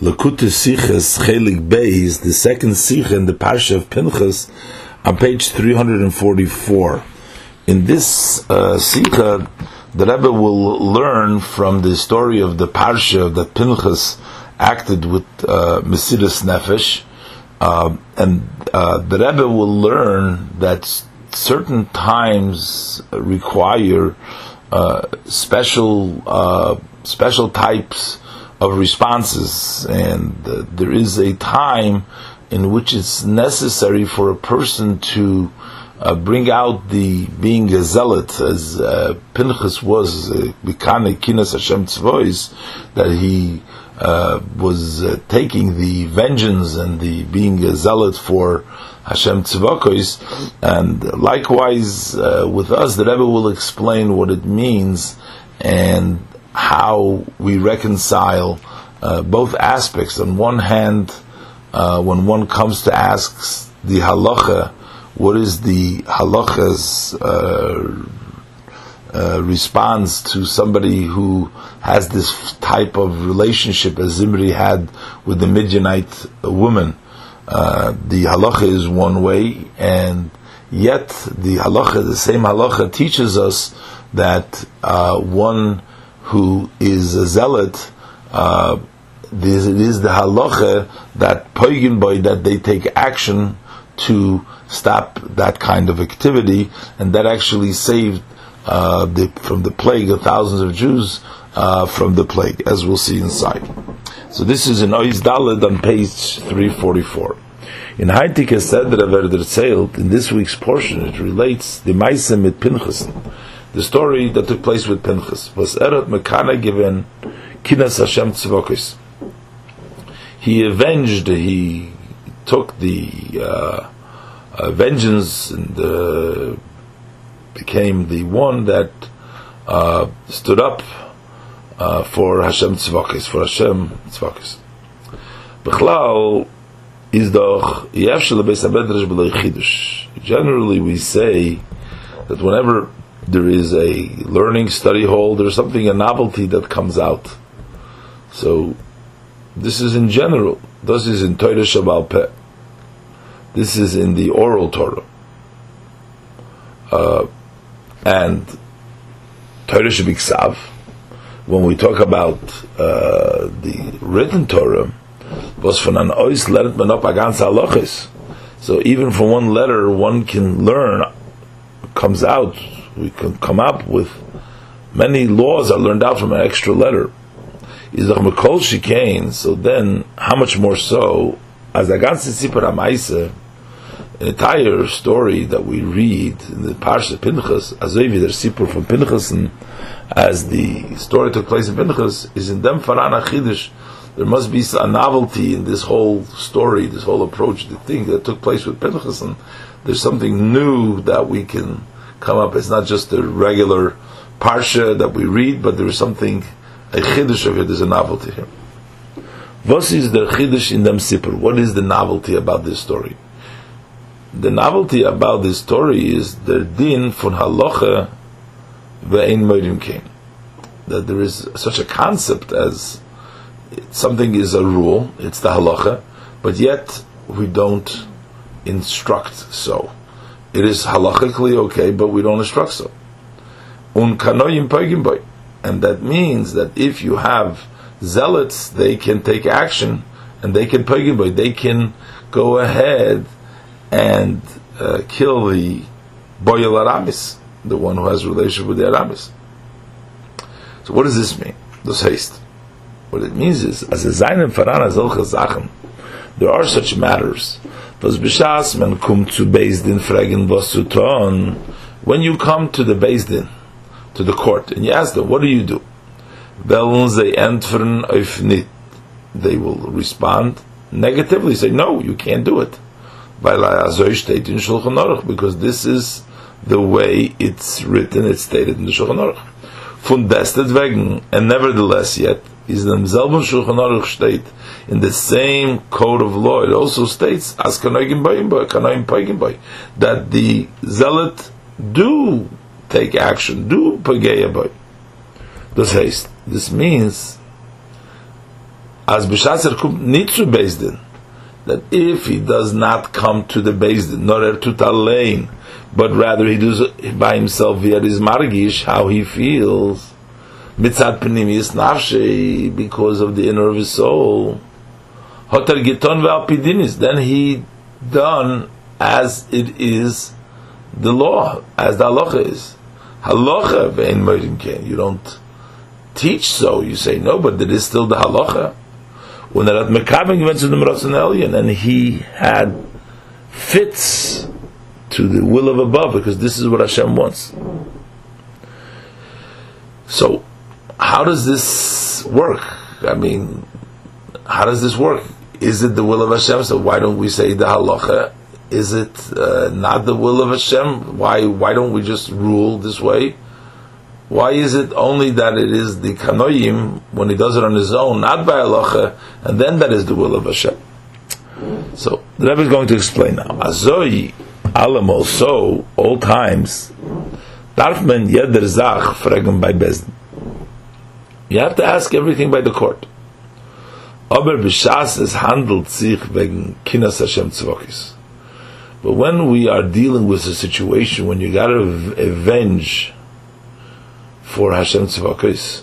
Sichas Chelik Beis, the second Sikha in the Parsha of Pinchas, on page 344. In this uh, the Rebbe will learn from the story of the Parsha that Pinchas acted with uh, Nefesh, uh, and uh, the Rebbe will learn that certain times require uh, special uh, special types of responses, and uh, there is a time in which it's necessary for a person to uh, bring out the being a zealot, as uh, Pinchas was, Bikane uh, Kinas Hashem Tzvois, that he uh, was uh, taking the vengeance and the being a zealot for Hashem Tzvokos, and likewise with us, the Rebbe will explain what it means. And how we reconcile uh, both aspects. On one hand, uh, when one comes to ask the halacha, what is the halacha's uh, uh, response to somebody who has this type of relationship as Zimri had with the Midianite woman? Uh, the halacha is one way, and yet the halacha, the same halacha, teaches us that uh, one who is a zealot, uh, this, it is the halacha that poigin boy that they take action to stop that kind of activity, and that actually saved uh, the, from the plague of thousands of Jews uh, from the plague, as we'll see inside. So this is in Ois Daled on page 344. In Haitik said that in this week's portion, it relates the Maisem mit Pinchas, the story that took place with Pinchas. Was Erot Mekana given Kinas Hashem Tzvokis he avenged, he took the uh, uh, vengeance and uh, became the one that uh, stood up uh, for Hashem Tzvakis, for Hashem. Bechlal is doch Generally, we say that whenever there is a learning study hall, there's something a novelty that comes out. So this is in general. This is in Torah Shabbal Peh. This is in the oral Torah. Uh, and Torah Shabiksav, when we talk about uh, the written Torah, was from an ois leret menop agans halachis. So even from one letter, one can learn, comes out, we can come up with many laws are learned out from an extra letter. Is the Mekol Shikain, so then, how much more so, as a ganze Sipur HaMaise, an entire story that we read in the Parsha Pinchas, as Azoivi, the Sipur from Pinchas, and as the story took place in Pinchas, is in Dem Farana Chidish, there must be a novelty in this whole story, this whole approach, the thing that took place with Pinchas, and there's something new that we can come up. It's not just a regular parsha that we read, but there's something a chiddush of it is a novelty here. What is the chiddush in them sipur? What is the novelty about this story? The novelty about this story is the din von halacha ve'ein moedim king. That there is such a concept as something is a rule, it's the halacha, but yet we don't instruct so. It is halachically okay, but we don't instruct so. And that means that if you have zealots, they can take action and they can boy, they can go ahead and uh, kill the boyel aramis, the one who has relationship with the aramis. So what does this mean? This haste. What it means is, as a zayin farana zachen, there are such matters. Was b'shas men kum zu din fragen was zu tun. When you come to the din to the court and you ask them, what do you do? They will respond negatively, say, no, you can't do it. Because this is the way it's written, it's stated in the Shulchan Aruch. wegen, and nevertheless yet, is the selben Shulchan Aruch state, in the same code of law, it also states, as that the zealot do take action. Do pageya boy. This haste. This means as b'shasar kum nitzu bezdin, that if he does not come to the bezdin, nor er to talein, but rather he does by himself via his margish, how he feels, mitzad pnimius nafshe, because of the inner of his soul, hotar giton ve'alpidinis, then he done as it is the law, as the halacha is. Halacha ve'en moedim ken. You don't teach so. You say no, but it is still the halacha. When er hat Mekabin went to the Merasan Elyon, and he had fits to the will of above, because this is what Hashem wants. So, how does this work? I mean, how does this work? Is it the will of Hashem? So why don't we say the halacha? Is it uh, not the will of Hashem? Why why don't we just rule this way? Why is it only that it is the kanoyim when he does it on his own, not by halacha, and then that is the will of Hashem? So the Rebbe is going to explain now. Azoi alam also all times yeder zach by bezdin. You have to ask everything by the court. Aber b'shas es handelt sich wegen kinas Hashem tzvokis. But when we are dealing with a situation when you got to avenge for Hashem tzvokis,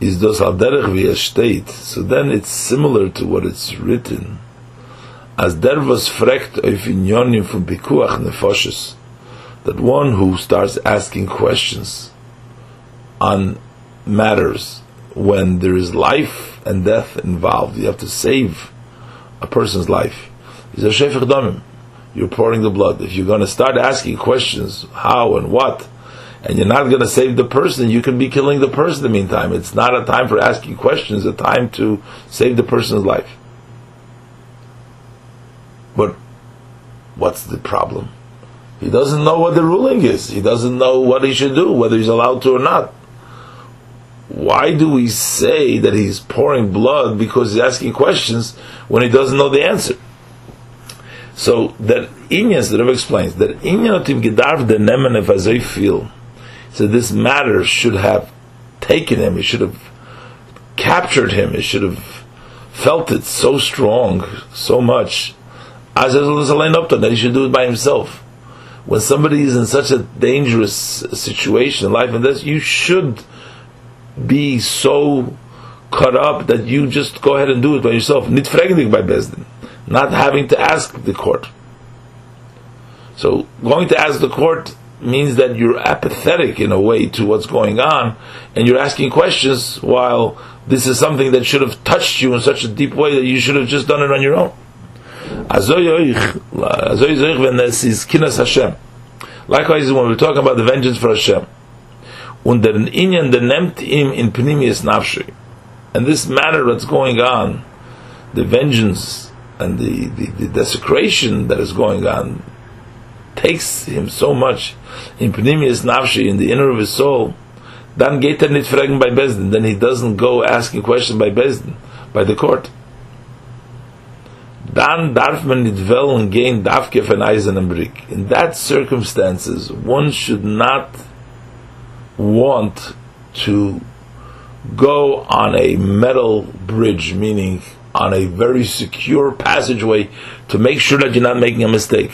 is dos al derech state, so then it's similar to what it's written. As der was frekt auf inyonim from pikuach nefoshes, that one who starts asking questions on matters when there is life and death involved. You have to save a person's life. A damim. You're pouring the blood. If you're going to start asking questions, how and what, and you're not going to save the person, you can be killing the person in the meantime. It's not a time for asking questions, a time to save the person's life. But what's the problem? He doesn't know what the ruling is. He doesn't know what he should do, whether he's allowed to or not why do we say that he's pouring blood because he's asking questions when he doesn't know the answer? So that Inyas, the Rebbe explains that Inyanotim Gedarv the Neman I feel, so this matter should have taken him, it should have captured him, it should have felt it so strong, so much, as that he should do it by himself. When somebody is in such a dangerous situation, life and death, you should be so cut up that you just go ahead and do it by yourself. Nit fragendig by Bezdin. Not having to ask the court. So going to ask the court means that you're apathetic in a way to what's going on and you're asking questions while this is something that should have touched you in such a deep way that you should have just done it on your own. Likewise, when we're talking about the vengeance for Hashem, und der Inyan, der nimmt ihm in Pnimius Nafshi. And this matter that's going on, the vengeance and the, the, the, desecration that is going on, takes him so much in Pnimius Nafshi, in the inner of his soul, dann geht er nicht fragen by Bezdin, then he doesn't go asking questions by Bezdin, by the court. Dann darf man nicht wollen gehen, darf von Eisen Brick. In that circumstances, one should not want to go on a metal bridge, meaning on a very secure passageway, to make sure that you're not making a mistake.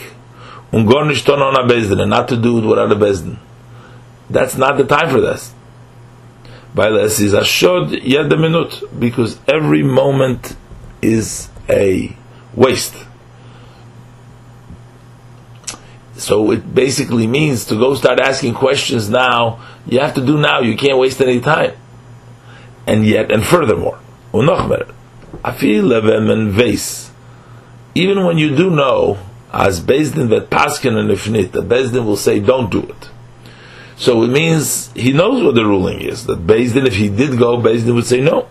And not to do it without a bezdin. That's not the time for this. Bailes is ashod yed minute because every moment is a waste. So it basically means to go start asking questions now you have to do now. You can't waste any time. And yet, and furthermore, vase. Even when you do know, as Bezdin vet paskin and ifnit, the Bezdin will say, don't do it. So it means he knows what the ruling is. That Bezdin, if he did go, Bezdin would say no.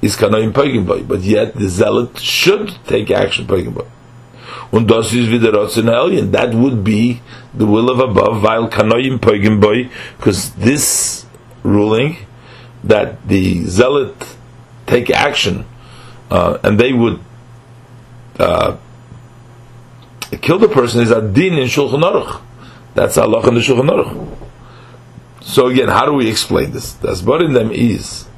Is kanoim boy, but yet the zealot should take action boy. That would be the will of above, weil kanoyim poigim boy, because this ruling that the zealot take action uh, and they would uh, kill the person is a din in Shulchan Aruch. That's Allah in the Shulchan Aruch. So again, how do we explain this? That's Asbar in them is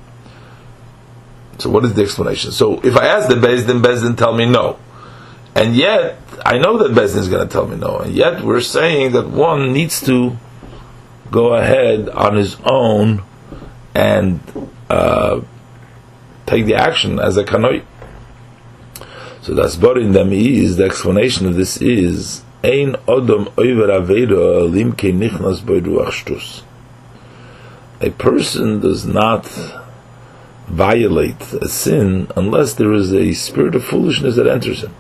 So what is the explanation? So if I ask the Bezdin, Bezdin tell me no. And yet, I know that Bezdin is going to tell me no. And yet, we're saying that one needs to go ahead on his own and uh, take the action as a kanoi. So that's in them is the explanation of this is ein odom over aveda limke nichnas shtus. A person does not violate a sin unless there is a spirit of foolishness that enters him.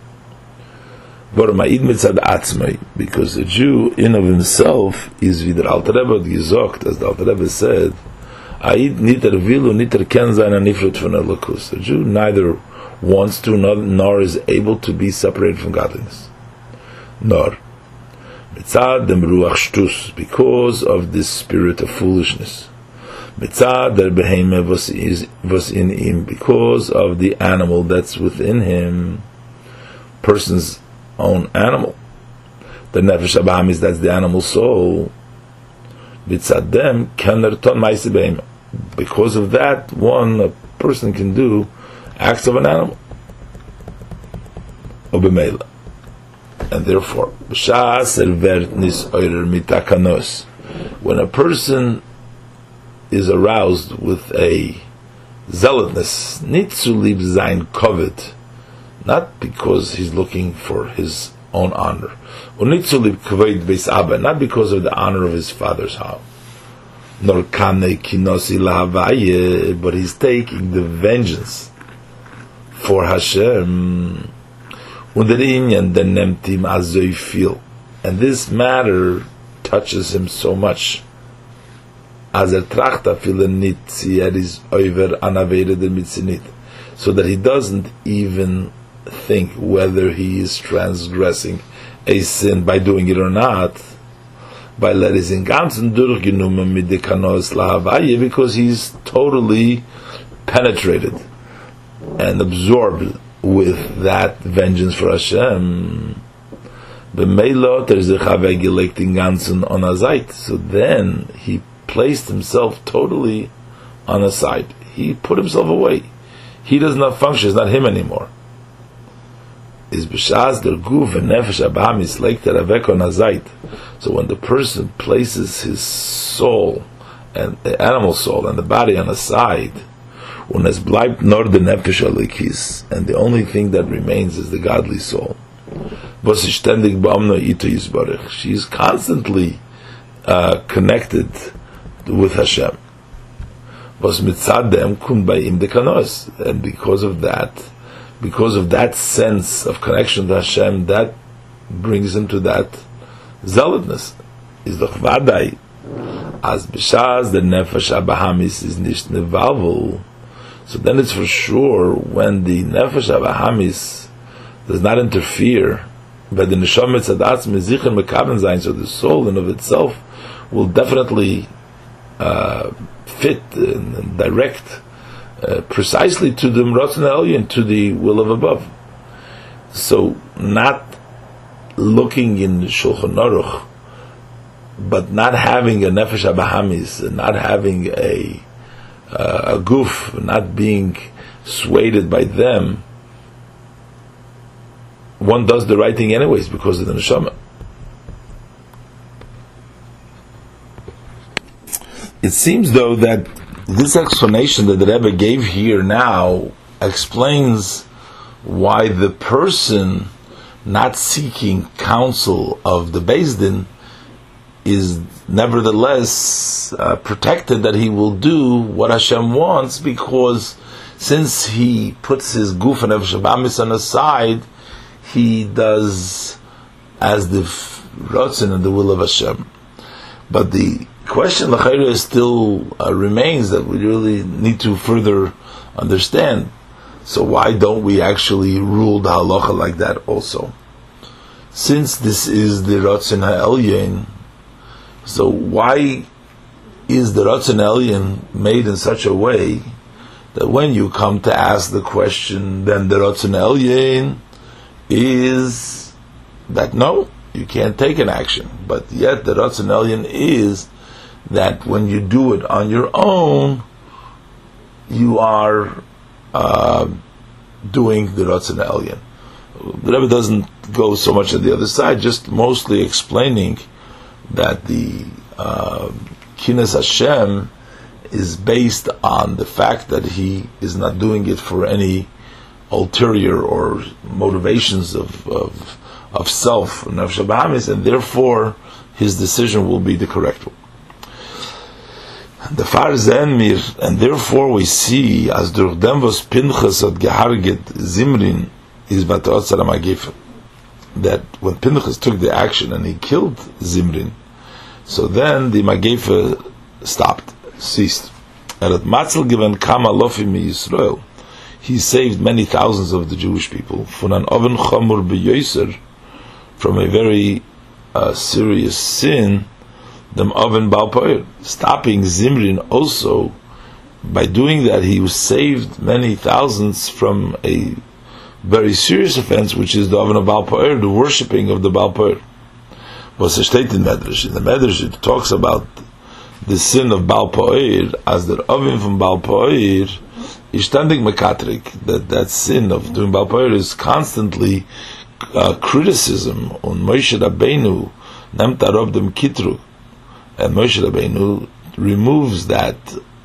Because a Jew in of himself is wie der Alter Rebbe gesagt, as the Alter Rebbe said, Aid niter vilu niter ken sein anifrit von Elokus. A Jew neither wants to nor, nor is able to be separated from godliness. Nor. Mitzad dem ruach shtus, because of this spirit of foolishness. Mitzad der beheme was, is, was in him, because of the animal that's within him. Person's own animal. The nefesh abahamis, that's the animal soul. Because of that, one a person can do acts of an animal. Obemela. And therefore, when a person is aroused with a zealotness, needs to nitzuliv zain kovet, not because he's looking for his own honor. Not because of the honor of his father's house. Nor kinosi but he's taking the vengeance for Hashem. And this matter touches him so much. As er trachta filenitzi er is over anaveda de mitzinit. So that he doesn't even think whether he is transgressing a sin by doing it or not, by letting ganzen durchgenommen mit because he's totally penetrated and absorbed with that vengeance for Hashem. The Melot there is a chavegelecting ganzen on a. So then he placed himself totally on a side. He put himself away. He does not function. It's not him anymore is b'shaz der guf and nefesh abamis like the ravek on azait. So when the person places his soul and the animal soul and the body on the side, and the only thing that remains is the godly soul. She is constantly uh, connected with Hashem. And because of that, because of that sense of connection to Hashem, that brings him to that zealotness. Is the chvadai as b'shaz the nefesh abahamis is nicht nevavel. So then it's for sure when the nefesh abahamis does not interfere, but the neshama tzadatz mezichen mekaben zayin, so the soul in of itself will definitely uh, fit and direct uh, precisely to the Mratzon Elyon, to the will of above. So, not looking in Shulchan Aruch, but not having a Nefesh Abahamis, not having a, uh, a goof, not being swayed by them, one does the right thing anyways because of the neshama. It seems though that this explanation that the Rebbe gave here now explains why the person not seeking counsel of the Din is nevertheless uh, protected that he will do what Hashem wants because since he puts his goof and Shabamis on aside, he does as the Ratzin and the will of Hashem. But the question Lachaira still uh, remains that we really need to further understand. So why don't we actually rule the halacha like that also? Since this is the Ratzin Ha'elyin, so why is the Ratzin Ha'elyin made in such a way that when you come to ask the question, then the Ratzin Ha'elyin is that no, you can't take an action. But yet the Ratzin Ha'elyin is that when you do it on your own, you are uh, doing the Ratzon Elyon. The Rebbe doesn't go so much on the other side, just mostly explaining that the uh, Kinas Hashem is based on the fact that he is not doing it for any ulterior or motivations of, of, of self, and therefore his decision will be the correct one. The far Zenmir, and therefore we see as durch dem was Pinchas hat geharget Zimrin is Batotzar Magif that when Pinchas took the action and he killed Zimrin, so then the Magifa stopped, ceased. And at Matzel given Kama Lofim Yisrael, he saved many thousands of the Jewish people from an oven chomur beyoser, from a very uh, serious sin, the oven balpoir, stopping Zimrin also. By doing that, he saved many thousands from a very serious offense, which is the oven of balpoir, the worshipping of the balpoir. Was a state in Medrash. In the Medrash, it talks about the sin of balpoir as the oven from balpoir is standing mekatrik that that sin of doing balpoir is constantly uh, criticism on Moshe Rabbeinu nemt arob dem kitru and Moshe Rabbeinu removes that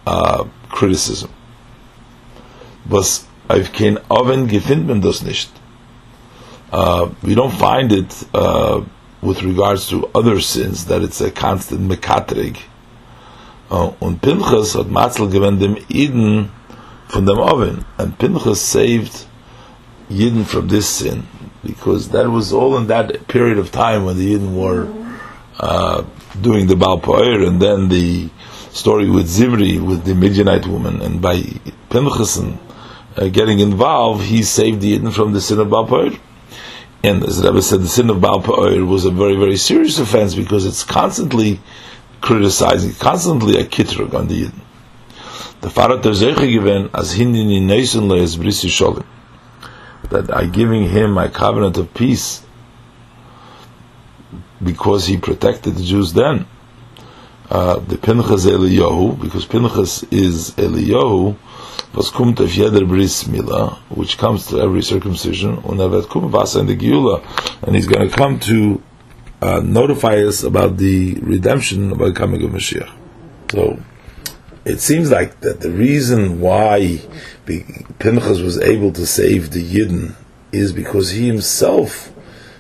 uh, criticism. I've oven das nicht uh, we don't find it uh, with regards to other sins that it's a constant mekatrig uh, und Pinchas hat Matzel gewend dem Eden from them oven, and Pinchas saved Yidden from this sin because that was all in that period of time when the Yidden were uh, doing the Baal Po'er, and then the story with Zimri, with the Midianite woman, and by Pinchas and, uh, getting involved, he saved the Yidden from the sin of Baal Po'er. And as Rebbe said, the sin of Baal Po'er was a very, very serious offense because it's constantly criticizing, constantly a kitrug on the Yidden. The Farat der given as hindini neisen leis brisi sholim. That I giving him my covenant of peace because he protected the Jews then. Uh, the Pinchas Eliyahu, because Pinchas is Eliyahu, was kumt of jeder bris mila, which comes to every circumcision, and evet kum vasa in the Geula, and he's going to come to uh, notify us about the redemption about the coming of Mashiach. So, it seems like that the reason why Pinchas was able to save the Yidden is because he himself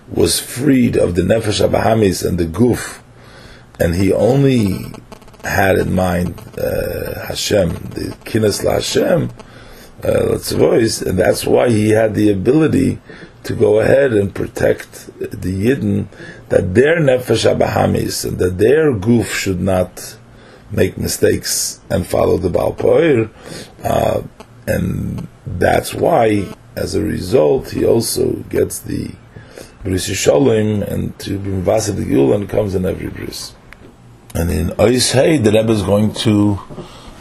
was freed of the Nefesh Abahamis and the Guf, and he only had in mind uh, Hashem, the Kinas La Hashem, uh, voice, and that's why he had the ability to go ahead and protect the Yidden, that their Nefesh Abahamis and that their Guf should not make mistakes and follow the Baal Poir, uh, and that's why, as a result, he also gets the Bris Shalom and to be Mvasa the and comes in every bris. And in Ois Hey, the Rebbe is going to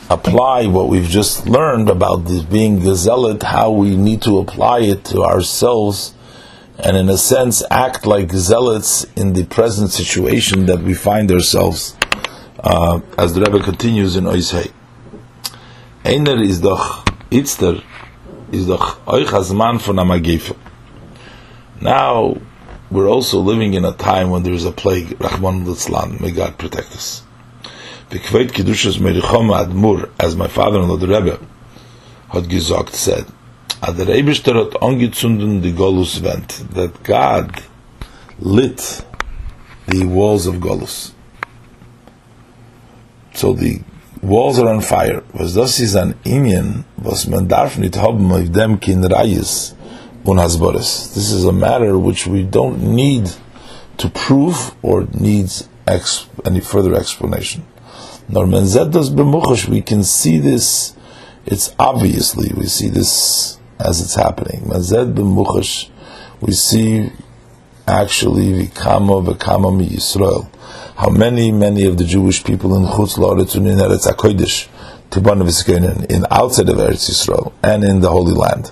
apply what we've just learned about this being zealot, how we need to apply it to ourselves, and in a sense act like zealots in the present situation that we find ourselves uh, as the Rebbe continues in Ois Hey. Einer is doch Itzter, is doch euch Hazman von Amagefe. Now, we're also living in a time when there is a plague, Rahman Litzlan, may God protect us. V'kveit Kedushas Merichom Admur, as my father-in-law, the Rebbe, had gesagt, said, Ad der Eibishter hat angezunden die Golus Vent, that God lit the walls of Golus. So the walls are on fire. Was das is an Indian, was man darf nicht haben auf dem kin Rayis This is a matter which we don't need to prove or needs any further explanation. Nor menzedos b'muchash, we can see this, it's obviously, we see this as it's happening. Menzed b'muchash, we see actually v'kama mi Yisrael how many, many of the Jewish people in Chutz La'aretz in Eretz HaKodesh, in outside of Eretz Yisrael and in the Holy Land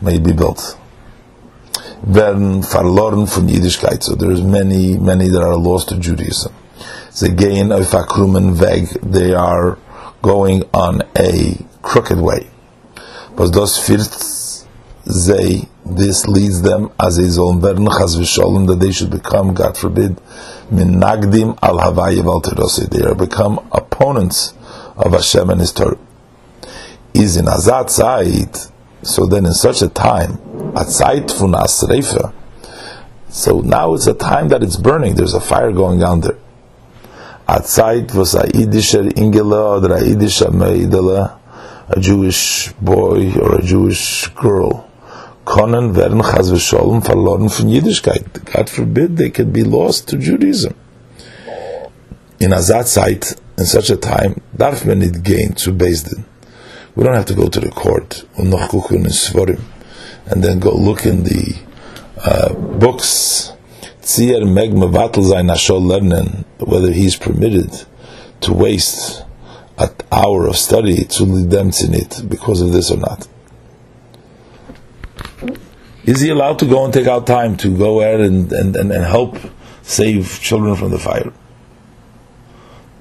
may be built. Werden verloren von Yiddishkeit. So there's many, many that are lost to Judaism. They gain a veg. They are going on a crooked way. was das führt they, this leads them as a zolm werden chas v'sholem that they should become, God forbid, min nagdim al havayev al They are become opponents of Hashem and His Torah. Is in azat zeit, so then in such a time, so now it's a time that it's burning, there's a fire going down there. A Jewish boy or a Jewish girl, können werden chas v'sholem verloren von Yiddishkeit. God forbid they could be lost to Judaism. In azat zeit, in such a time, darf man nicht gehen zu Bezdin. We don't have to go to the court, and then go look in the uh, books, Tzier meg mevatel whether he's permitted to waste an hour of study to them it because of this or not. Is he allowed to go and take out time to go ahead and, and, and, and help save children from the fire?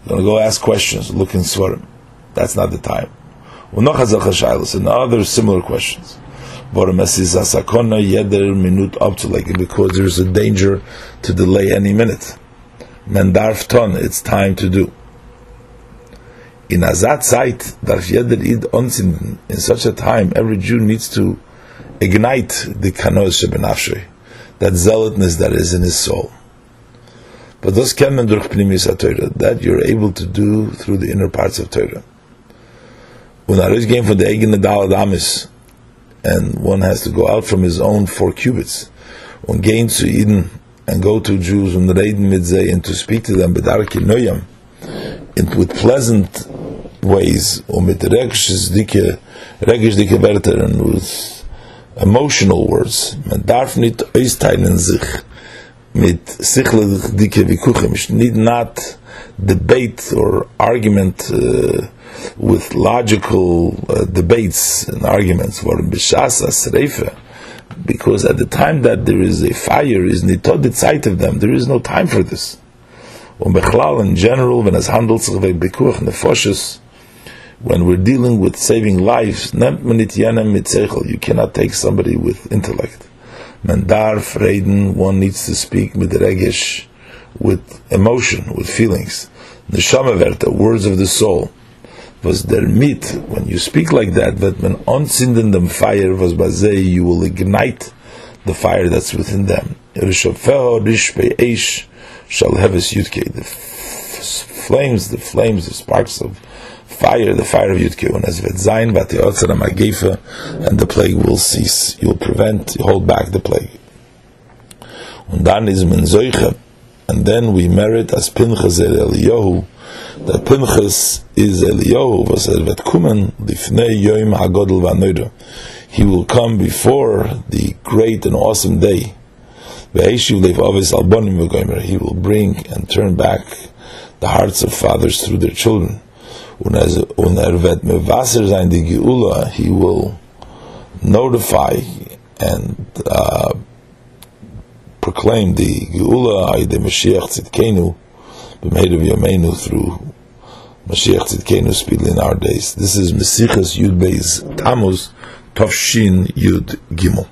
going to go ask questions, look in Svarim. That's not the time. And other similar questions. Because there's a danger to delay any minute. It's time to do. In azat darf id. In such a time, every Jew needs to ignite the kanos shebenafshe, that zealotness that is in his soul. But those kennen durch Torah, that you're able to do through the inner parts of Torah. When Arish came for the eigene dalad amis, and one has to go out from his own four cubits, one gain to Eden and go to Jews and reden mitzay and to speak to them bedarki noyam, with pleasant ways, or mit regish dike, regish dike werter, and with emotional words. Man darf nicht austeilen sich mit sichle dike vikuchem. Ich need not debate or argument uh, with logical uh, debates and arguments. For bishasa sreifa because at the time that there is a fire is nitod sight of them. There is no time for this. In general when es handelt nefoshes when we're dealing with saving lives you cannot take somebody with intellect. Man darf reden one needs to speak with regish with emotion with feelings. Neshama verta words of the soul. Was der mit when you speak like that that when onsinden dem fire was bazei you will ignite the fire that's within them. Shall have a yutke the flames the flames the sparks of fire the fire of yutke and as vet zain vat yotzara magefa and the plague will cease. You will prevent you hold back the plague. Und dann is men zoiche and then we merit as pinchas el eliyahu that Pinchas is Eliyahu vet kumen lifnei yoim hagodel v'anoida. He will come before the great and awesome day. He will bring and turn back the hearts of fathers through their children. He will notify and uh, proclaim the Geula, the Mashiach Tzidkenu, b'meidav yameinu through Mashiach Tzidkenu speedily in our days. This is Mesichas Yud Beis Tammuz Tovshin Yud Gimel.